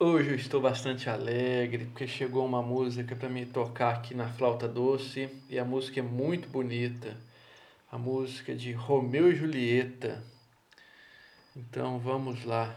Hoje eu estou bastante alegre porque chegou uma música para me tocar aqui na flauta doce e a música é muito bonita. A música é de Romeu e Julieta. Então vamos lá.